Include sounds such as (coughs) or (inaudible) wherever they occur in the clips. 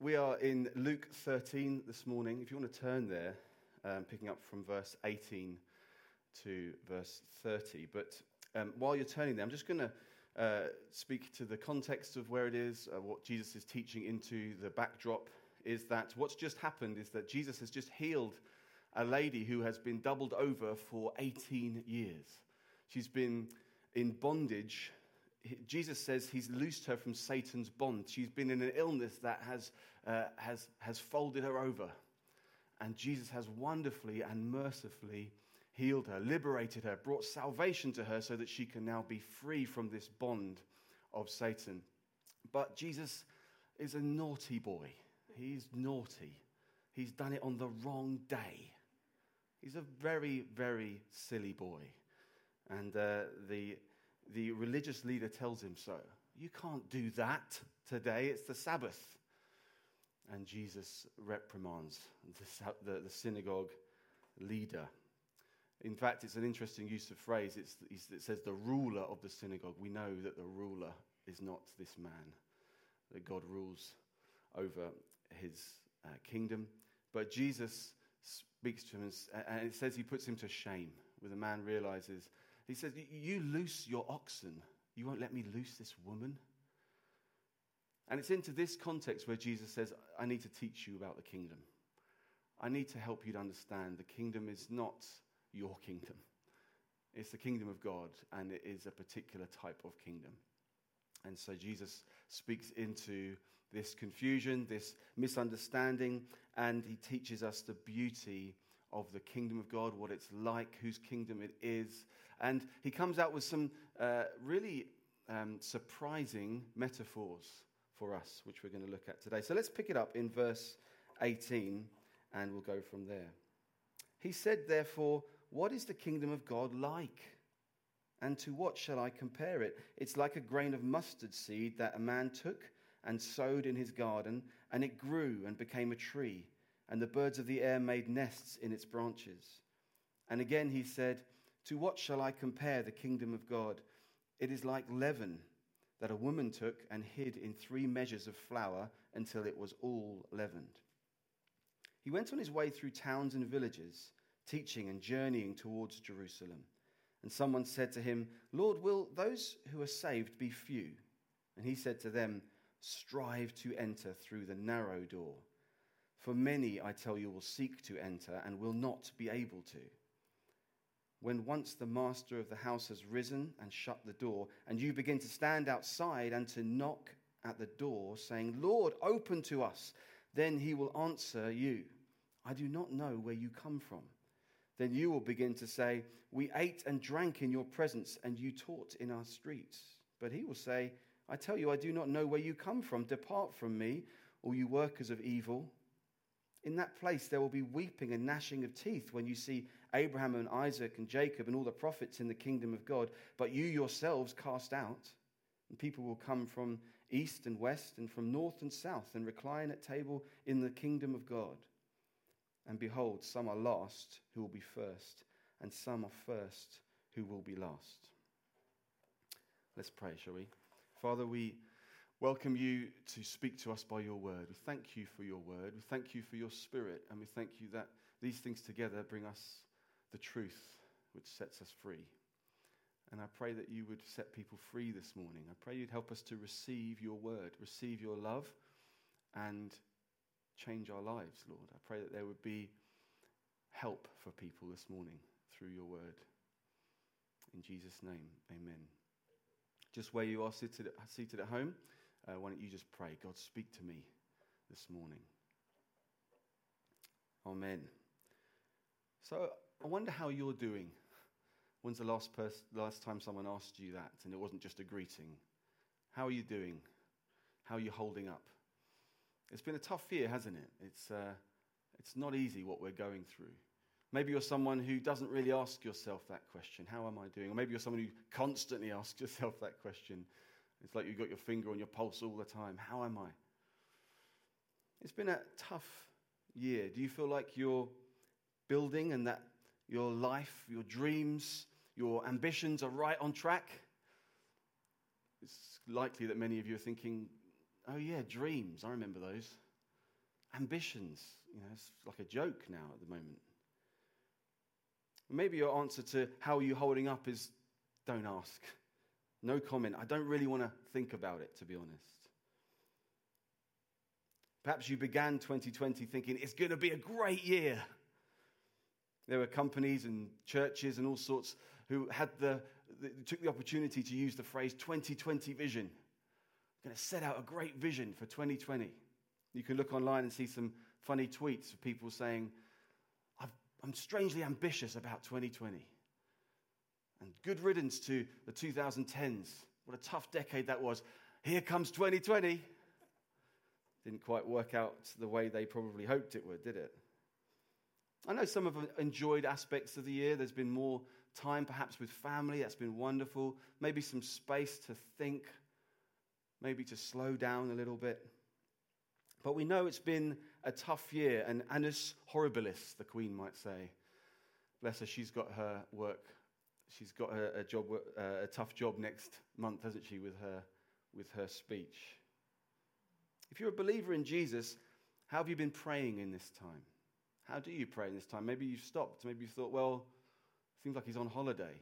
We are in Luke 13 this morning. If you want to turn there, um, picking up from verse 18 to verse 30. But um, while you're turning there, I'm just going to uh, speak to the context of where it is, uh, what Jesus is teaching into. The backdrop is that what's just happened is that Jesus has just healed a lady who has been doubled over for 18 years. She's been in bondage Jesus says he's loosed her from Satan's bond. She's been in an illness that has, uh, has, has folded her over. And Jesus has wonderfully and mercifully healed her, liberated her, brought salvation to her so that she can now be free from this bond of Satan. But Jesus is a naughty boy. He's naughty. He's done it on the wrong day. He's a very, very silly boy. And uh, the the religious leader tells him so. You can't do that today, it's the Sabbath. And Jesus reprimands the, the, the synagogue leader. In fact, it's an interesting use of phrase. It's, it says the ruler of the synagogue. We know that the ruler is not this man, that God rules over his uh, kingdom. But Jesus speaks to him, and it says he puts him to shame, where the man realizes he says, You loose your oxen. You won't let me loose this woman. And it's into this context where Jesus says, I need to teach you about the kingdom. I need to help you to understand the kingdom is not your kingdom. It's the kingdom of God, and it is a particular type of kingdom. And so Jesus speaks into this confusion, this misunderstanding, and he teaches us the beauty of the kingdom of God, what it's like, whose kingdom it is, and he comes out with some uh, really um, surprising metaphors for us, which we're going to look at today. So let's pick it up in verse 18 and we'll go from there. He said, Therefore, what is the kingdom of God like? And to what shall I compare it? It's like a grain of mustard seed that a man took and sowed in his garden, and it grew and became a tree, and the birds of the air made nests in its branches. And again he said, to what shall I compare the kingdom of God? It is like leaven that a woman took and hid in three measures of flour until it was all leavened. He went on his way through towns and villages, teaching and journeying towards Jerusalem. And someone said to him, Lord, will those who are saved be few? And he said to them, Strive to enter through the narrow door. For many, I tell you, will seek to enter and will not be able to when once the master of the house has risen and shut the door, and you begin to stand outside and to knock at the door, saying, Lord, open to us, then he will answer you, I do not know where you come from. Then you will begin to say, We ate and drank in your presence, and you taught in our streets. But he will say, I tell you, I do not know where you come from. Depart from me, all you workers of evil. In that place there will be weeping and gnashing of teeth when you see Abraham and Isaac and Jacob and all the prophets in the kingdom of God, but you yourselves cast out. And people will come from east and west and from north and south and recline at table in the kingdom of God. And behold, some are last who will be first, and some are first who will be last. Let's pray, shall we? Father, we welcome you to speak to us by your word. We thank you for your word. We thank you for your spirit, and we thank you that these things together bring us the truth which sets us free. And I pray that you would set people free this morning. I pray you'd help us to receive your word, receive your love, and change our lives, Lord. I pray that there would be help for people this morning through your word. In Jesus' name, amen. Just where you are seated, seated at home, uh, why don't you just pray? God, speak to me this morning. Amen. So, I wonder how you're doing. When's the last, pers- last time someone asked you that and it wasn't just a greeting? How are you doing? How are you holding up? It's been a tough year, hasn't it? It's, uh, it's not easy what we're going through. Maybe you're someone who doesn't really ask yourself that question How am I doing? Or maybe you're someone who constantly (laughs) asks yourself that question. It's like you've got your finger on your pulse all the time. How am I? It's been a tough year. Do you feel like you're building and that your life, your dreams, your ambitions are right on track, it's likely that many of you are thinking, oh, yeah, dreams. I remember those. ambitions. You know, it's like a joke now at the moment. Maybe your answer to how are you holding up is don't ask. No comment. I don't really want to think about it, to be honest. Perhaps you began 2020 thinking it's going to be a great year. There were companies and churches and all sorts who had the, the took the opportunity to use the phrase 2020 vision. I'm going to set out a great vision for 2020. You can look online and see some funny tweets of people saying, I'm strangely ambitious about 2020. And good riddance to the 2010s. What a tough decade that was. Here comes 2020. Didn't quite work out the way they probably hoped it would, did it? I know some have enjoyed aspects of the year. There's been more time, perhaps, with family. That's been wonderful. Maybe some space to think, maybe to slow down a little bit. But we know it's been a tough year, and annus horribilis, the Queen might say. Bless her, she's got her work. She's got a, a job, uh, a tough job next month, hasn't she, with her, with her speech. If you're a believer in Jesus, how have you been praying in this time? How do you pray in this time? Maybe you've stopped. Maybe you thought, well, seems like he's on holiday,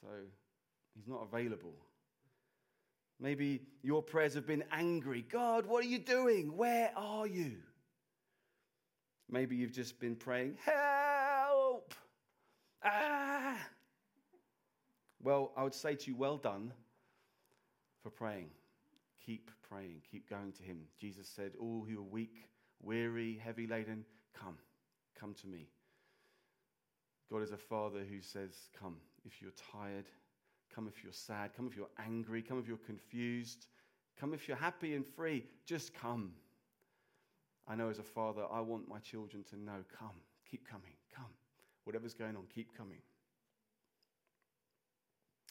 so he's not available. Maybe your prayers have been angry. God, what are you doing? Where are you? Maybe you've just been praying, help! Ah! Well, I would say to you, well done for praying. Keep praying, keep going to Him. Jesus said, All who are weak, weary, heavy laden, come, come to me. God is a Father who says, Come if you're tired, Come if you're sad. Come if you're angry. Come if you're confused. Come if you're happy and free. Just come. I know as a father, I want my children to know come, keep coming, come. Whatever's going on, keep coming.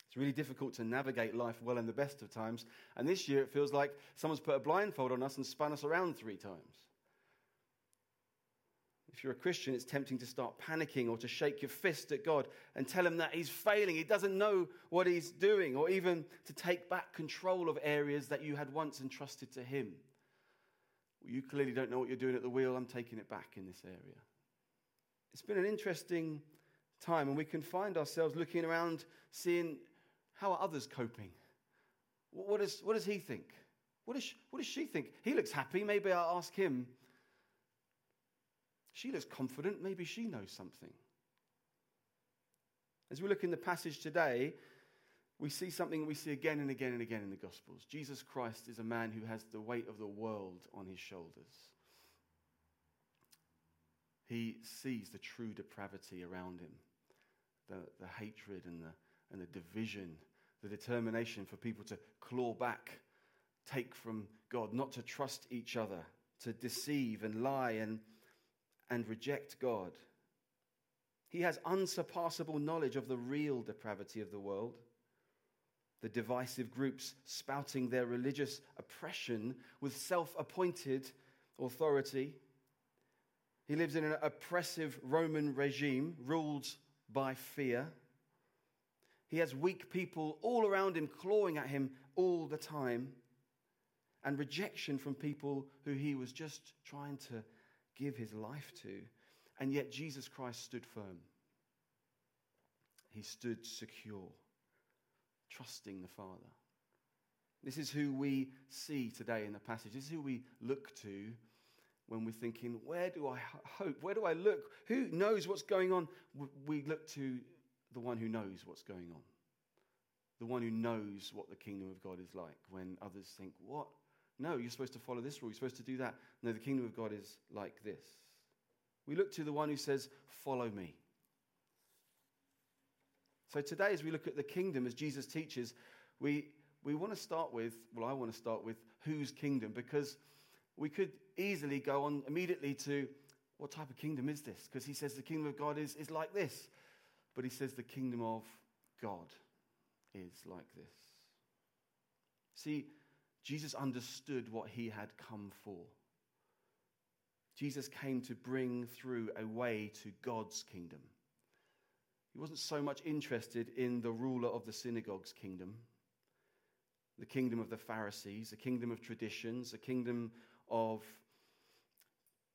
It's really difficult to navigate life well in the best of times. And this year, it feels like someone's put a blindfold on us and spun us around three times. If you're a Christian, it's tempting to start panicking or to shake your fist at God and tell him that he's failing. He doesn't know what he's doing, or even to take back control of areas that you had once entrusted to him. Well, you clearly don't know what you're doing at the wheel. I'm taking it back in this area. It's been an interesting time, and we can find ourselves looking around, seeing how are others coping? What, is, what does he think? What, is, what does she think? He looks happy. Maybe I'll ask him she looks confident. Maybe she knows something. As we look in the passage today, we see something we see again and again and again in the Gospels. Jesus Christ is a man who has the weight of the world on his shoulders. He sees the true depravity around him the, the hatred and the, and the division, the determination for people to claw back, take from God, not to trust each other, to deceive and lie and and reject God. He has unsurpassable knowledge of the real depravity of the world. The divisive groups spouting their religious oppression with self appointed authority. He lives in an oppressive Roman regime ruled by fear. He has weak people all around him clawing at him all the time, and rejection from people who he was just trying to give his life to. And yet Jesus Christ stood firm. He stood secure, trusting the Father. This is who we see today in the passage. This is who we look to when we're thinking, where do I hope? Where do I look? Who knows what's going on? We look to the one who knows what's going on. The one who knows what the kingdom of God is like when others think, what? No, you're supposed to follow this rule. You're supposed to do that. No, the kingdom of God is like this. We look to the one who says, Follow me. So today, as we look at the kingdom, as Jesus teaches, we, we want to start with, well, I want to start with whose kingdom, because we could easily go on immediately to what type of kingdom is this? Because he says the kingdom of God is, is like this. But he says the kingdom of God is like this. See, Jesus understood what he had come for. Jesus came to bring through a way to God's kingdom. He wasn't so much interested in the ruler of the synagogue's kingdom, the kingdom of the Pharisees, the kingdom of traditions, the kingdom of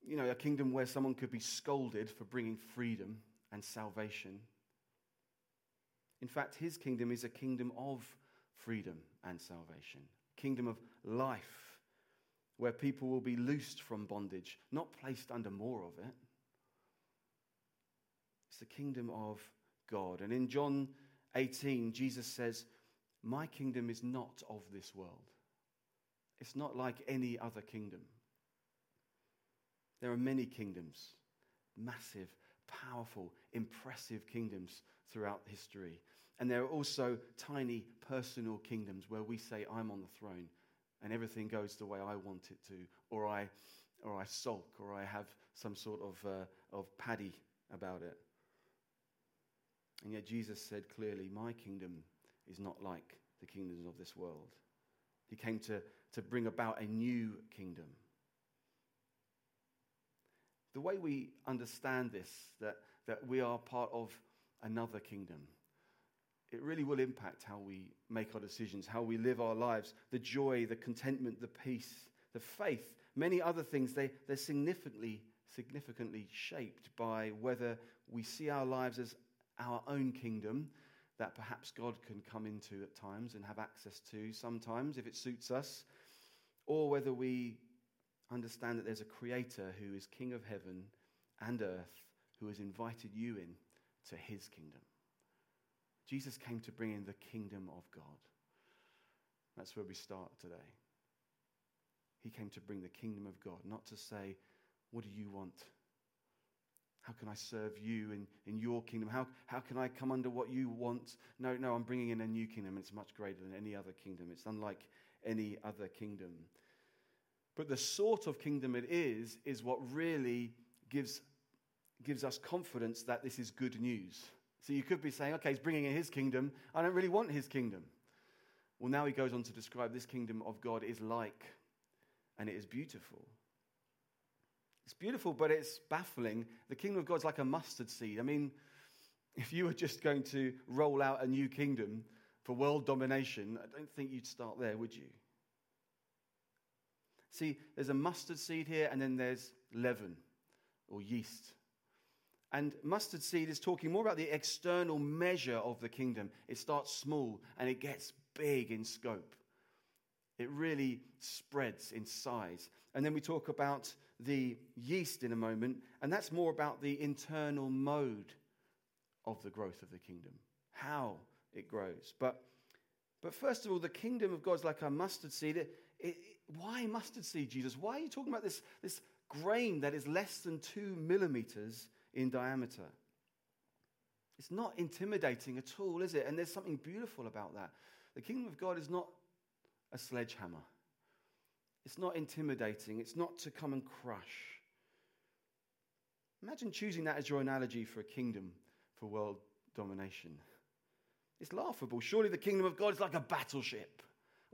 you know, a kingdom where someone could be scolded for bringing freedom and salvation. In fact, his kingdom is a kingdom of freedom and salvation, kingdom of life, where people will be loosed from bondage, not placed under more of it. It's the kingdom of God. And in John 18, Jesus says, My kingdom is not of this world. It's not like any other kingdom. There are many kingdoms, massive, powerful, impressive kingdoms throughout history. And there are also tiny personal kingdoms where we say, I'm on the throne and everything goes the way I want it to, or I, or I sulk, or I have some sort of, uh, of paddy about it. And yet Jesus said clearly, My kingdom is not like the kingdoms of this world. He came to, to bring about a new kingdom. The way we understand this, that, that we are part of another kingdom, it really will impact how we make our decisions, how we live our lives, the joy, the contentment, the peace, the faith, many other things. They, they're significantly, significantly shaped by whether we see our lives as our own kingdom that perhaps God can come into at times and have access to sometimes if it suits us, or whether we understand that there's a creator who is king of heaven and earth who has invited you in to his kingdom. Jesus came to bring in the kingdom of God. That's where we start today. He came to bring the kingdom of God, not to say, What do you want? How can I serve you in, in your kingdom? How, how can I come under what you want? No, no, I'm bringing in a new kingdom. It's much greater than any other kingdom. It's unlike any other kingdom. But the sort of kingdom it is, is what really gives, gives us confidence that this is good news. So you could be saying, okay, he's bringing in his kingdom. I don't really want his kingdom. Well, now he goes on to describe this kingdom of God is like, and it is beautiful. It's beautiful, but it's baffling. The kingdom of God's like a mustard seed. I mean, (laughs) if you were just going to roll out a new kingdom for world domination, I don't think you'd start there, would you? See, there's a mustard seed here, and then there's leaven or yeast. And mustard seed is talking more about the external measure of the kingdom. It starts small and it gets big in scope. It really spreads in size. And then we talk about the yeast in a moment, and that's more about the internal mode of the growth of the kingdom, how it grows. But, but first of all, the kingdom of God's like a mustard seed. It, it, why mustard seed, Jesus? Why are you talking about this, this grain that is less than two millimeters in diameter? It's not intimidating at all, is it? And there's something beautiful about that. The kingdom of God is not a sledgehammer. It's not intimidating. It's not to come and crush. Imagine choosing that as your analogy for a kingdom for world domination. It's laughable. Surely the kingdom of God is like a battleship,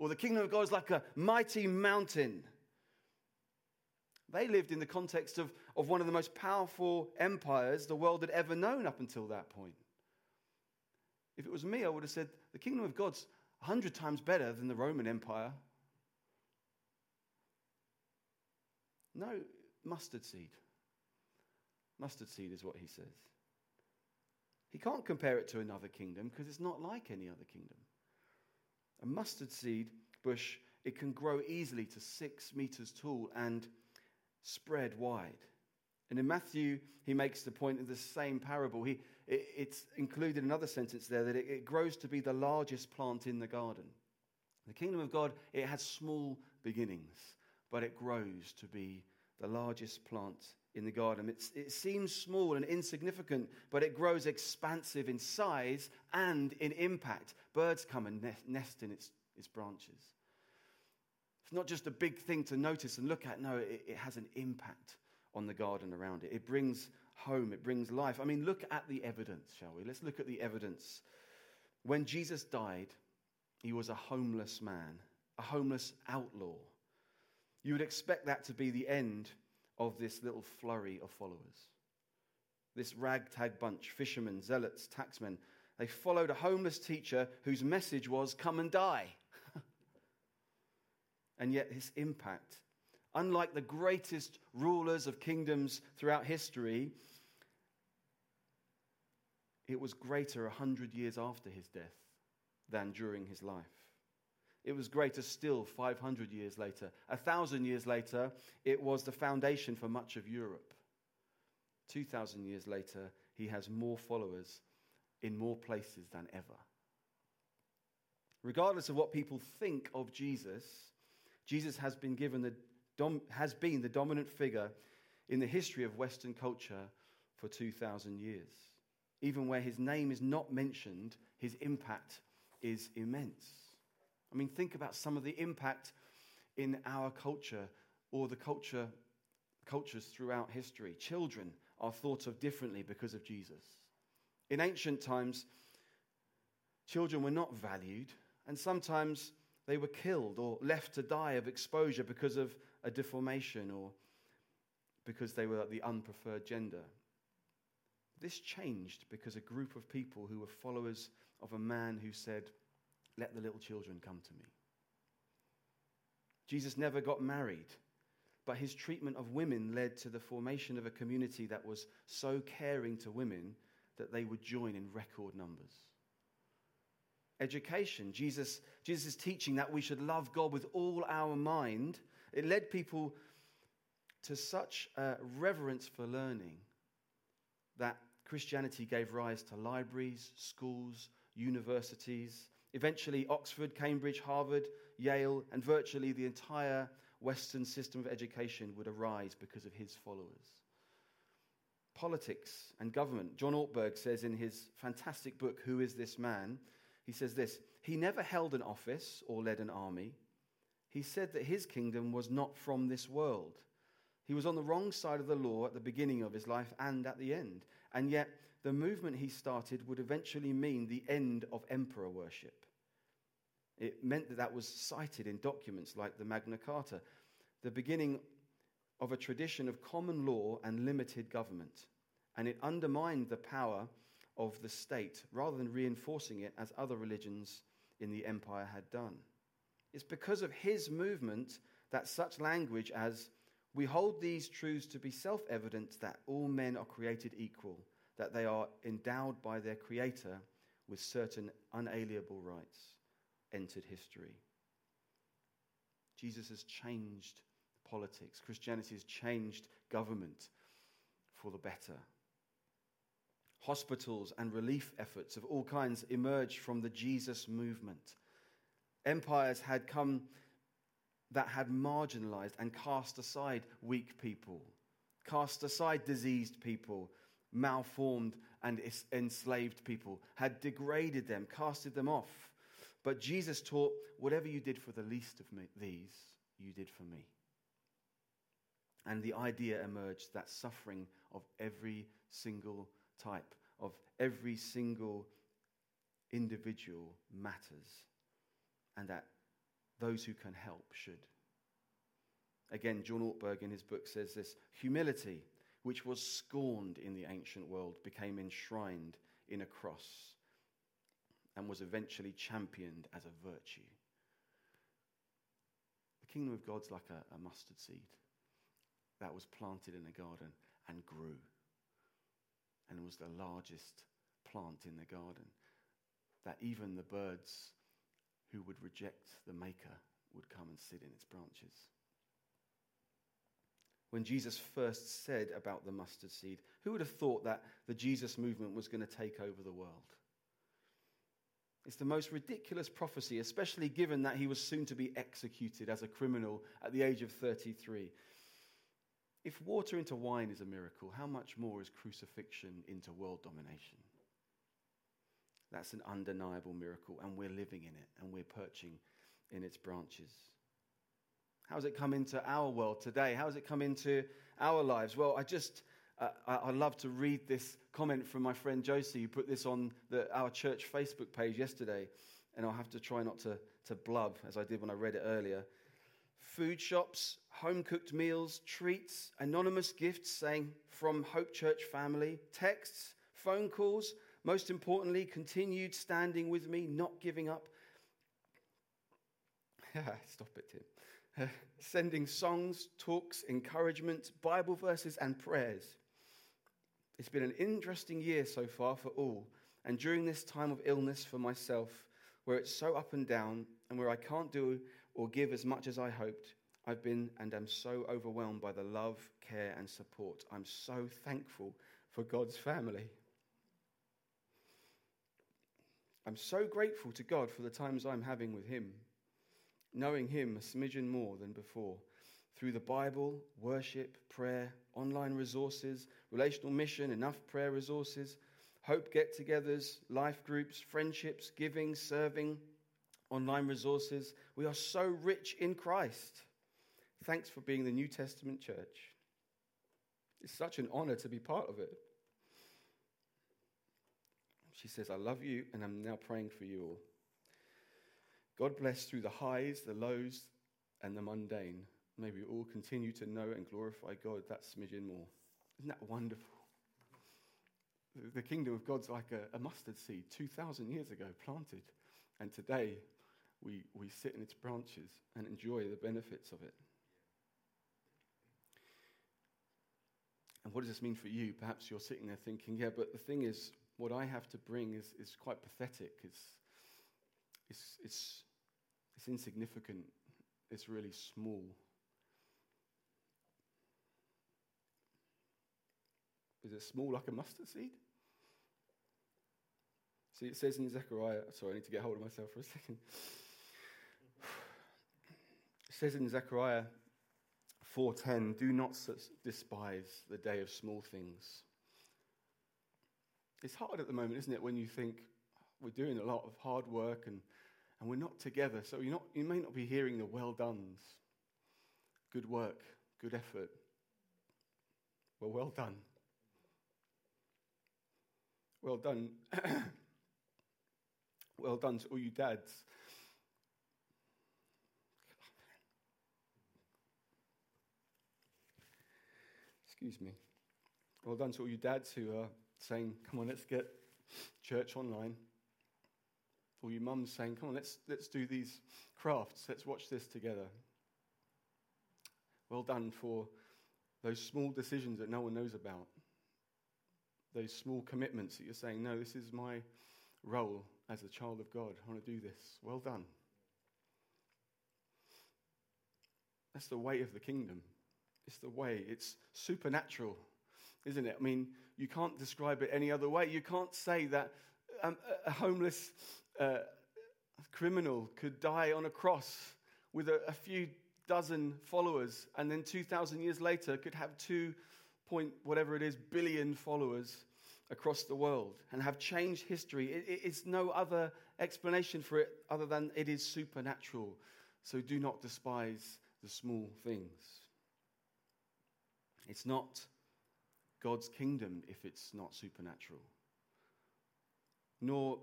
or the kingdom of God is like a mighty mountain. They lived in the context of, of one of the most powerful empires the world had ever known up until that point. If it was me, I would have said the kingdom of God's a hundred times better than the Roman Empire No, mustard seed. Mustard seed is what he says. He can't compare it to another kingdom because it's not like any other kingdom. A mustard seed bush, it can grow easily to six meters tall and spread wide. And in Matthew, he makes the point in the same parable. He, it, it's included another sentence there that it, it grows to be the largest plant in the garden. The kingdom of God, it has small beginnings but it grows to be the largest plant in the garden. It's, it seems small and insignificant, but it grows expansive in size and in impact. Birds come and nest in its, its branches. It's not just a big thing to notice and look at, no, it, it has an impact on the garden around it. It brings home, it brings life. I mean, look at the evidence, shall we? Let's look at the evidence. When Jesus died, he was a homeless man, a homeless outlaw. You would expect that to be the end of this little flurry of followers. This ragtag bunch, fishermen, zealots, taxmen, they followed a homeless teacher whose message was, Come and die. (laughs) and yet his impact Unlike the greatest rulers of kingdoms throughout history, it was greater a hundred years after his death than during his life. It was greater still 500 years later. A thousand years later, it was the foundation for much of Europe. 2,000 years later, he has more followers in more places than ever. Regardless of what people think of Jesus, Jesus has been given the dom- has been the dominant figure in the history of Western culture for 2,000 years. Even where his name is not mentioned, his impact is immense. I mean, think about some of the impact in our culture or the culture, cultures throughout history. Children are thought of differently because of Jesus. In ancient times, children were not valued, and sometimes they were killed or left to die of exposure because of a deformation or because they were the unpreferred gender. This changed because a group of people who were followers of a man who said, Let the little children come to me. Jesus never got married, but his treatment of women led to the formation of a community that was so caring to women that they would join in record numbers. Education, Jesus, Jesus' teaching that we should love God with all our mind, it led people to such a reverence for learning that Christianity gave rise to libraries, schools, universities, eventually Oxford, Cambridge, Harvard, Yale, and virtually the entire Western system of education would arise because of his followers. Politics and government. John Ortberg says in his fantastic book, Who is This Man? He says this He never held an office or led an army. He said that his kingdom was not from this world. He was on the wrong side of the law at the beginning of his life and at the end. And yet, the movement he started would eventually mean the end of emperor worship. It meant that that was cited in documents like the Magna Carta, the beginning of a tradition of common law and limited government. And it undermined the power of the state rather than reinforcing it as other religions in the empire had done. It's because of his movement that such language as we hold these truths to be self evident that all men are created equal, that they are endowed by their Creator with certain unalienable rights, entered history. Jesus has changed politics, Christianity has changed government for the better. Hospitals and relief efforts of all kinds emerged from the Jesus movement. Empires had come that had marginalized and cast aside weak people, cast aside diseased people, malformed and enslaved people, had degraded them, casted them off. But Jesus taught, whatever you did for the least of me, these, you did for me. And the idea emerged that suffering of every single type, of every single individual matters, and that those who can help should. Again, John Ortberg in his book says this humility, which was scorned in the ancient world, became enshrined in a cross and was eventually championed as a virtue. The kingdom of God's like a, a mustard seed that was planted in a garden and grew and was the largest plant in the garden. That even the birds who would reject the Maker would come and sit in its branches. When Jesus first said about the mustard seed, who would have thought that the Jesus movement was going to take over the world? It's the most ridiculous prophecy, especially given that he was soon to be executed as a criminal at the age of 33. If water into wine is a miracle, how much more is crucifixion into world domination? That's an undeniable miracle, and we're living in it, and we're perching in its branches. How has it come into our world today? How has it come into our lives? Well, I just, uh, I, I, love to read this comment from my friend Josie, who put this on the, our church Facebook page yesterday, and I'll have to try not to, to blub as I did when I read it earlier. Food shops, home cooked meals, treats, anonymous gifts saying from Hope Church family, texts, phone calls, most importantly, continued standing with me, not giving up. (laughs) Stop it, Tim. (laughs) sending songs, talks, encouragement, Bible verses, and prayers. It's been an interesting year so far for all, and during this time of illness for myself, where it's so up and down, and where I can't do or give as much as I hoped, I've been and am so overwhelmed by the love, care, and support. I'm so thankful for God's family. I'm so grateful to God for the times I'm having with Him, knowing Him a smidgen more than before through the Bible, worship, prayer, online resources, relational mission, enough prayer resources, hope get togethers, life groups, friendships, giving, serving, online resources. We are so rich in Christ. Thanks for being the New Testament church. It's such an honor to be part of it. She says, I love you, and I'm now praying for you all. God bless through the highs, the lows, and the mundane. May we all continue to know and glorify God that smidgen more. Isn't that wonderful? The kingdom of God's like a, a mustard seed 2,000 years ago planted. And today we, we sit in its branches and enjoy the benefits of it. And what does this mean for you? Perhaps you're sitting there thinking, yeah, but the thing is, what I have to bring is, is quite pathetic. It's, it's, it's, it's insignificant. It's really small. Is it small like a mustard seed? See, it says in Zechariah, sorry, I need to get hold of myself for a second. It says in Zechariah 4:10, "Do not despise the day of small things." It's hard at the moment, isn't it, when you think we're doing a lot of hard work and, and we're not together. So you're not, you may not be hearing the well done's. Good work, good effort. Well, well done. Well done. (coughs) well done to all you dads. Excuse me. Well done to all you dads who are saying, Come on, let's get church online. Or your mum's saying, Come on, let's, let's do these crafts, let's watch this together. Well done for those small decisions that no one knows about. Those small commitments that you're saying, No, this is my role as a child of God. I want to do this. Well done. That's the way of the kingdom. It's the way. It's supernatural, isn't it? I mean, you can't describe it any other way. You can't say that um, a homeless uh, criminal could die on a cross with a, a few dozen followers and then 2,000 years later could have two point whatever it is billion followers across the world and have changed history. It, it's no other explanation for it other than it is supernatural. So do not despise the small things. It's not God's kingdom if it's not supernatural. Nor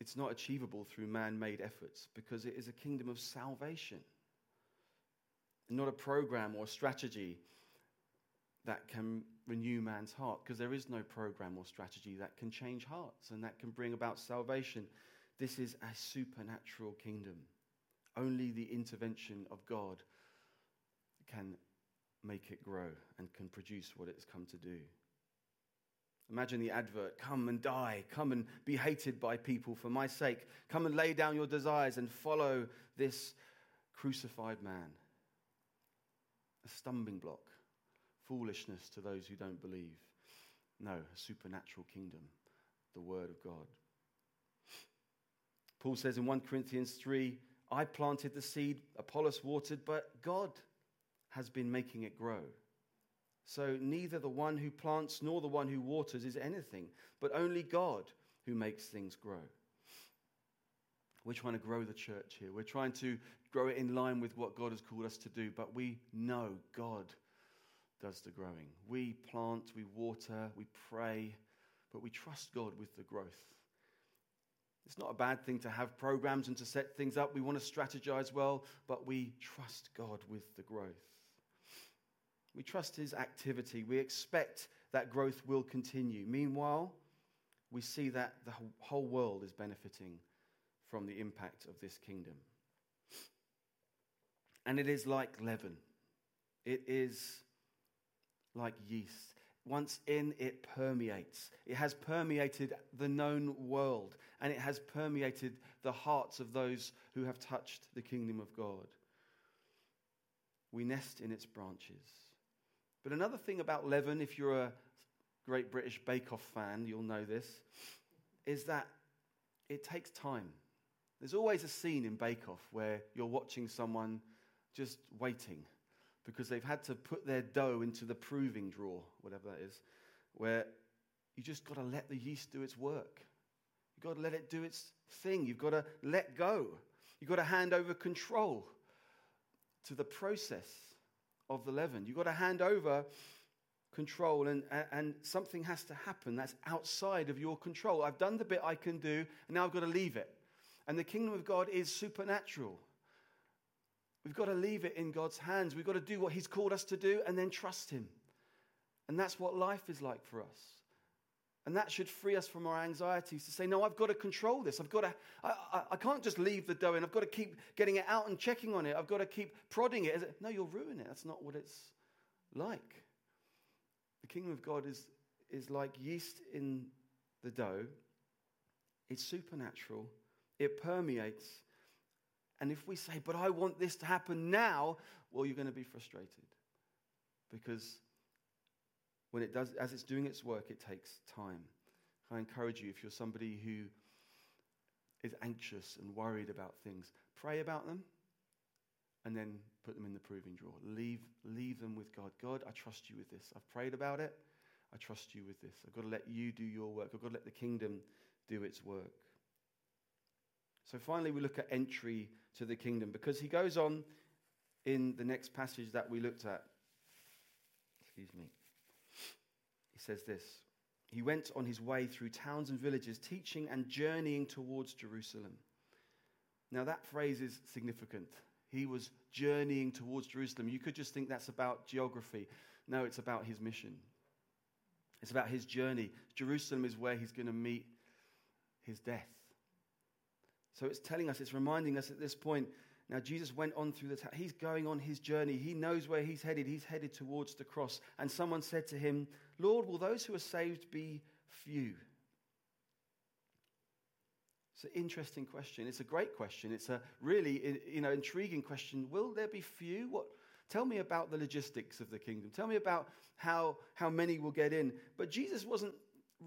it's not achievable through man made efforts because it is a kingdom of salvation, not a program or strategy that can renew man's heart because there is no program or strategy that can change hearts and that can bring about salvation. This is a supernatural kingdom. Only the intervention of God can make it grow and can produce what it's come to do. Imagine the advert come and die, come and be hated by people for my sake, come and lay down your desires and follow this crucified man. A stumbling block, foolishness to those who don't believe. No, a supernatural kingdom, the Word of God. Paul says in 1 Corinthians 3 I planted the seed, Apollos watered, but God has been making it grow. So neither the one who plants nor the one who waters is anything, but only God who makes things grow. We're trying to grow the church here. We're trying to grow it in line with what God has called us to do, but we know God does the growing. We plant, we water, we pray, but we trust God with the growth. It's not a bad thing to have programs and to set things up. We want to strategize well, but we trust God with the growth. We trust his activity. We expect that growth will continue. Meanwhile, we see that the whole world is benefiting from the impact of this kingdom. And it is like leaven, it is like yeast. Once in, it permeates. It has permeated the known world, and it has permeated the hearts of those who have touched the kingdom of God. We nest in its branches. But another thing about leaven, if you're a great British Bake Off fan, you'll know this, is that it takes time. There's always a scene in Bake Off where you're watching someone just waiting because they've had to put their dough into the proving drawer, whatever that is, where you just got to let the yeast do its work. You've got to let it do its thing. You've got to let go. You've got to hand over control to the process of the leaven. You've got to hand over control, and, and something has to happen that's outside of your control. I've done the bit I can do, and now I've got to leave it. And the kingdom of God is supernatural. We've got to leave it in God's hands. We've got to do what He's called us to do and then trust Him. And that's what life is like for us. And that should free us from our anxieties to say, no, I've got to control this. I've got to, I, I, I, can't just leave the dough in. I've got to keep getting it out and checking on it. I've got to keep prodding it. No, you'll ruin it. That's not what it's like. The kingdom of God is, is like yeast in the dough, it's supernatural, it permeates. And if we say, but I want this to happen now, well, you're going to be frustrated. Because when it does, as it's doing its work, it takes time. I encourage you, if you're somebody who is anxious and worried about things, pray about them and then put them in the proving drawer. Leave, leave them with God. God, I trust you with this. I've prayed about it. I trust you with this. I've got to let you do your work. I've got to let the kingdom do its work. So finally, we look at entry to the kingdom because he goes on in the next passage that we looked at. Excuse me. He says this He went on his way through towns and villages, teaching and journeying towards Jerusalem. Now, that phrase is significant. He was journeying towards Jerusalem. You could just think that's about geography. No, it's about his mission. It's about his journey. Jerusalem is where he's going to meet his death. So it's telling us, it's reminding us at this point. Now, Jesus went on through the town. He's going on his journey. He knows where he's headed. He's headed towards the cross. And someone said to him, Lord, will those who are saved be few? It's an interesting question. It's a great question. It's a really you know, intriguing question. Will there be few? What, tell me about the logistics of the kingdom. Tell me about how, how many will get in. But Jesus wasn't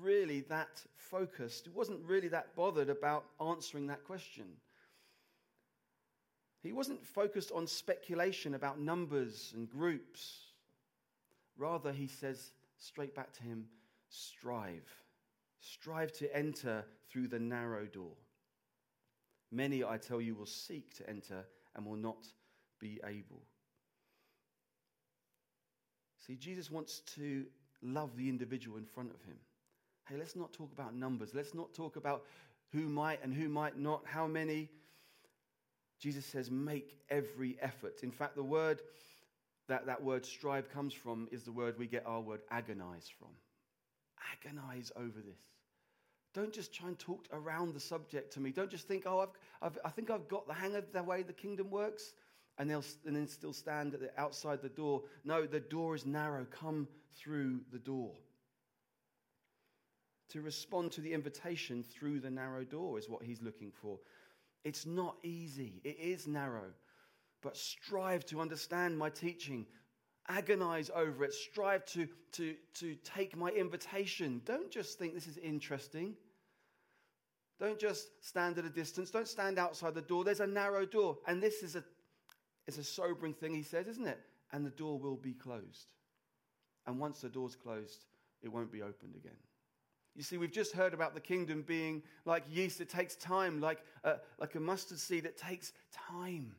really that focused. He wasn't really that bothered about answering that question. He wasn't focused on speculation about numbers and groups. Rather, he says straight back to him strive. Strive to enter through the narrow door. Many, I tell you, will seek to enter and will not be able. See, Jesus wants to love the individual in front of him. Hey, let's not talk about numbers. Let's not talk about who might and who might not, how many. Jesus says, make every effort. In fact, the word that that word strive comes from is the word we get our word agonize from. Agonize over this. Don't just try and talk around the subject to me. Don't just think, oh, I've, I've, i think I've got the hang of the way the kingdom works, and, they'll, and then still stand at the, outside the door. No, the door is narrow. Come through the door. To respond to the invitation through the narrow door is what he's looking for. It's not easy, it is narrow. But strive to understand my teaching, agonize over it, strive to, to, to take my invitation. Don't just think this is interesting. Don't just stand at a distance. Don't stand outside the door. There's a narrow door. And this is a, is a sobering thing, he says, isn't it? And the door will be closed. And once the door's closed, it won't be opened again. You see, we've just heard about the kingdom being like yeast, it takes time, like a, like a mustard seed, it takes time.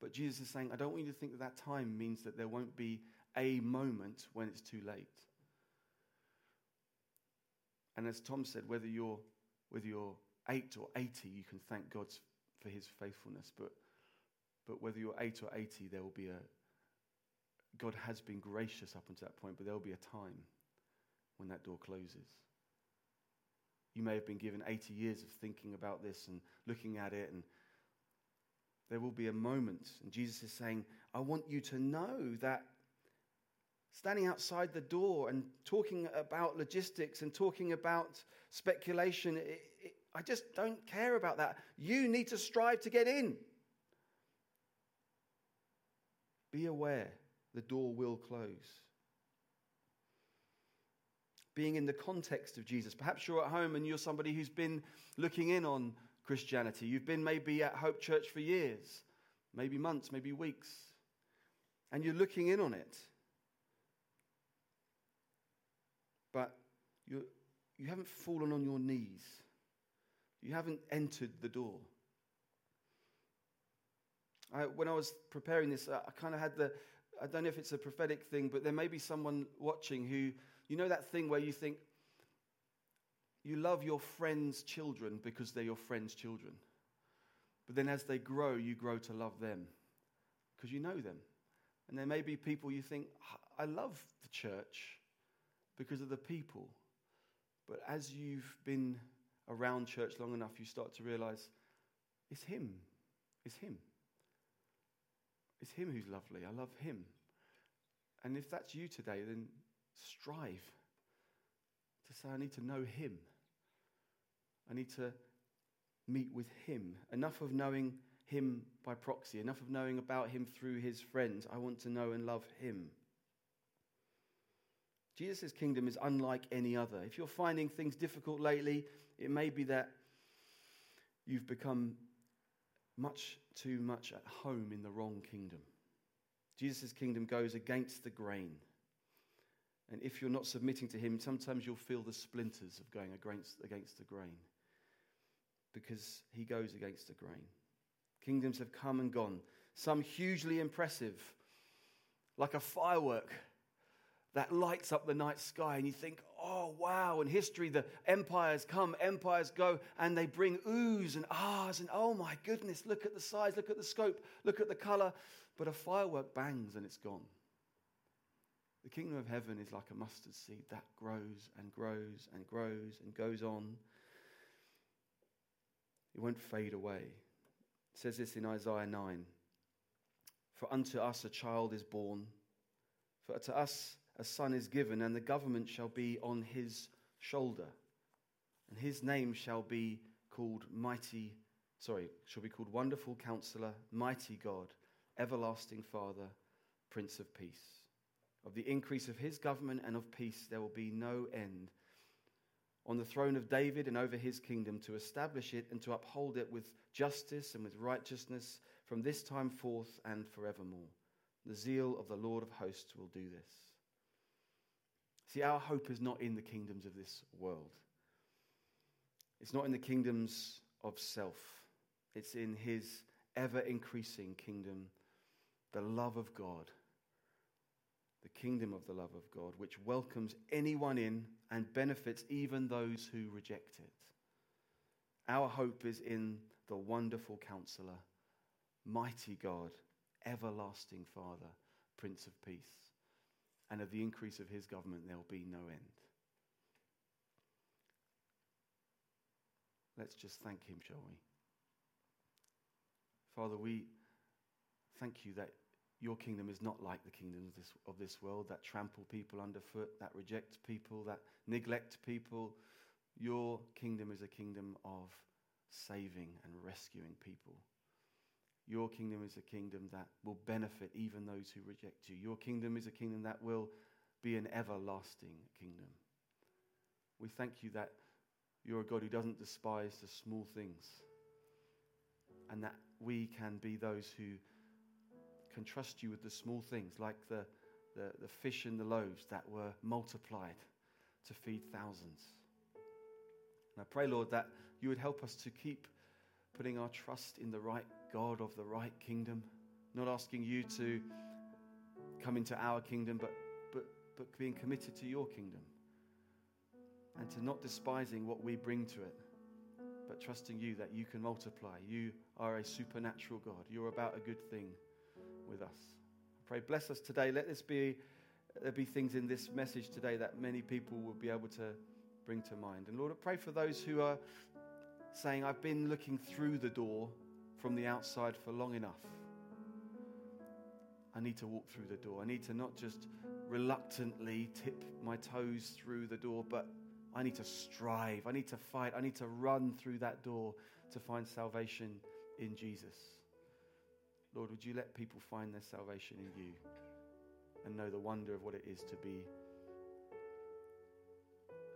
But Jesus is saying, I don't want you to think that that time means that there won't be a moment when it's too late. And as Tom said, whether you're, whether you're 8 or 80, you can thank God for his faithfulness. But, but whether you're 8 or 80, there will be a, God has been gracious up until that point, but there will be a time when that door closes. You may have been given 80 years of thinking about this and looking at it and There will be a moment. And Jesus is saying, I want you to know that standing outside the door and talking about logistics and talking about speculation, it, it, I just don't care about that. You need to strive to get in. Be aware the door will close. Being in the context of Jesus. Perhaps you're at home and you're somebody who's been looking in on Christianity. You've been maybe at Hope Church for years, maybe months, maybe weeks, and you're looking in on it. But you, you haven't fallen on your knees, you haven't entered the door. I, when I was preparing this, I, I kind of had the, I don't know if it's a prophetic thing, but there may be someone watching who, you know, that thing where you think, you love your friends' children because they're your friends' children. But then as they grow, you grow to love them because you know them. And there may be people you think, I love the church because of the people. But as you've been around church long enough, you start to realize it's Him. It's Him. It's Him who's lovely. I love Him. And if that's you today, then strive to say, I need to know Him. I need to meet with Him. Enough of knowing Him by proxy, enough of knowing about Him through His friends. I want to know and love Him. Jesus' kingdom is unlike any other. If you're finding things difficult lately, it may be that you've become much too much at home in the wrong kingdom. Jesus' kingdom goes against the grain. And if you're not submitting to him, sometimes you'll feel the splinters of going against, against the grain because he goes against the grain. Kingdoms have come and gone, some hugely impressive, like a firework that lights up the night sky, and you think, oh, wow. In history, the empires come, empires go, and they bring oohs and ahs, and oh my goodness, look at the size, look at the scope, look at the color. But a firework bangs and it's gone. The kingdom of heaven is like a mustard seed that grows and grows and grows and goes on. It won't fade away. It says this in Isaiah 9 For unto us a child is born, for to us a son is given, and the government shall be on his shoulder. And his name shall be called Mighty, sorry, shall be called Wonderful Counselor, Mighty God, Everlasting Father, Prince of Peace. Of the increase of his government and of peace there will be no end. On the throne of David and over his kingdom, to establish it and to uphold it with justice and with righteousness from this time forth and forevermore. The zeal of the Lord of hosts will do this. See, our hope is not in the kingdoms of this world. It's not in the kingdoms of self. It's in his ever increasing kingdom, the love of God, kingdom of the love of God, which welcomes anyone in and benefits even those who reject it. Our hope is in the wonderful counselor, mighty God, everlasting Father, Prince of Peace and of the increase of his government there will be no end. Let's just thank him, shall we? Father, we thank you that your kingdom is not like the kingdoms of this, of this world that trample people underfoot, that reject people, that neglect people. Your kingdom is a kingdom of saving and rescuing people. Your kingdom is a kingdom that will benefit even those who reject you. Your kingdom is a kingdom that will be an everlasting kingdom. We thank you that you're a God who doesn't despise the small things, and that we can be those who can trust you with the small things, like the, the, the fish and the loaves that were multiplied to feed thousands. And I pray, Lord, that you would help us to keep putting our trust in the right God of the right kingdom, not asking you to come into our kingdom, but, but, but being committed to your kingdom and to not despising what we bring to it, but trusting you that you can multiply. You are a supernatural God. You're about a good thing with us. I pray, bless us today. Let this be there be things in this message today that many people will be able to bring to mind. And Lord, I pray for those who are saying, I've been looking through the door from the outside for long enough. I need to walk through the door. I need to not just reluctantly tip my toes through the door, but I need to strive. I need to fight. I need to run through that door to find salvation in Jesus. Lord, would you let people find their salvation in you and know the wonder of what it is to be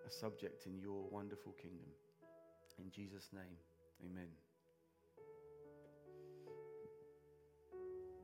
a subject in your wonderful kingdom? In Jesus' name, amen.